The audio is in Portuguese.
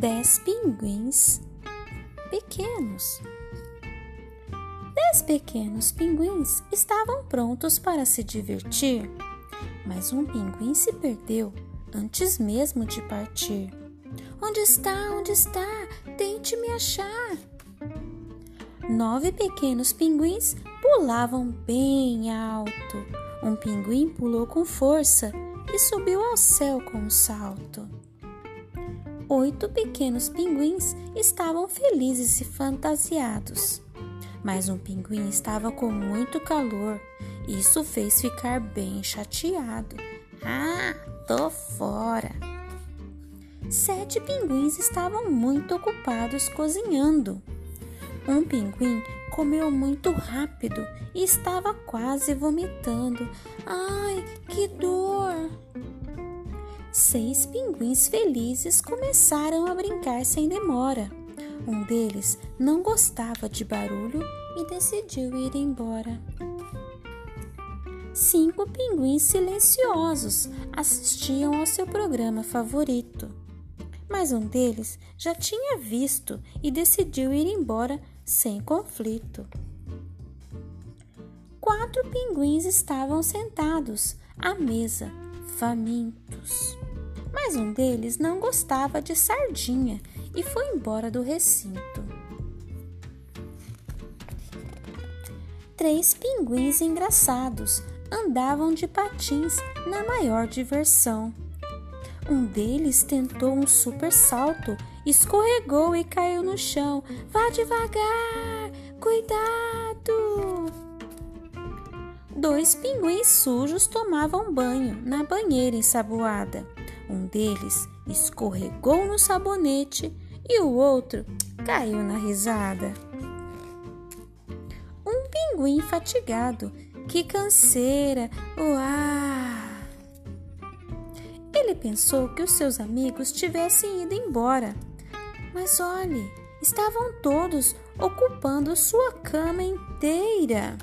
dez pinguins pequenos. Dez pequenos pinguins estavam prontos para se divertir, mas um pinguim se perdeu antes mesmo de partir. Onde está? Onde está? Tente me achar. Nove pequenos pinguins pulavam bem alto. Um pinguim pulou com força e subiu ao céu com um salto. Oito pequenos pinguins estavam felizes e fantasiados. Mas um pinguim estava com muito calor. Isso fez ficar bem chateado. Ah, tô fora! Sete pinguins estavam muito ocupados cozinhando. Um pinguim comeu muito rápido e estava quase vomitando. Ai, que dor! Seis pinguins felizes começaram a brincar sem demora. Um deles não gostava de barulho e decidiu ir embora. Cinco pinguins silenciosos assistiam ao seu programa favorito. Mas um deles já tinha visto e decidiu ir embora sem conflito. Quatro pinguins estavam sentados à mesa, famintos. Mas um deles não gostava de sardinha e foi embora do recinto. Três pinguins engraçados andavam de patins na maior diversão. Um deles tentou um super salto, escorregou e caiu no chão. Vá devagar! Cuidado! Dois pinguins sujos tomavam banho na banheira ensaboada. Um deles escorregou no sabonete e o outro caiu na risada. Um pinguim fatigado. Que canseira! Uau! Ele pensou que os seus amigos tivessem ido embora. Mas olhe, estavam todos ocupando sua cama inteira.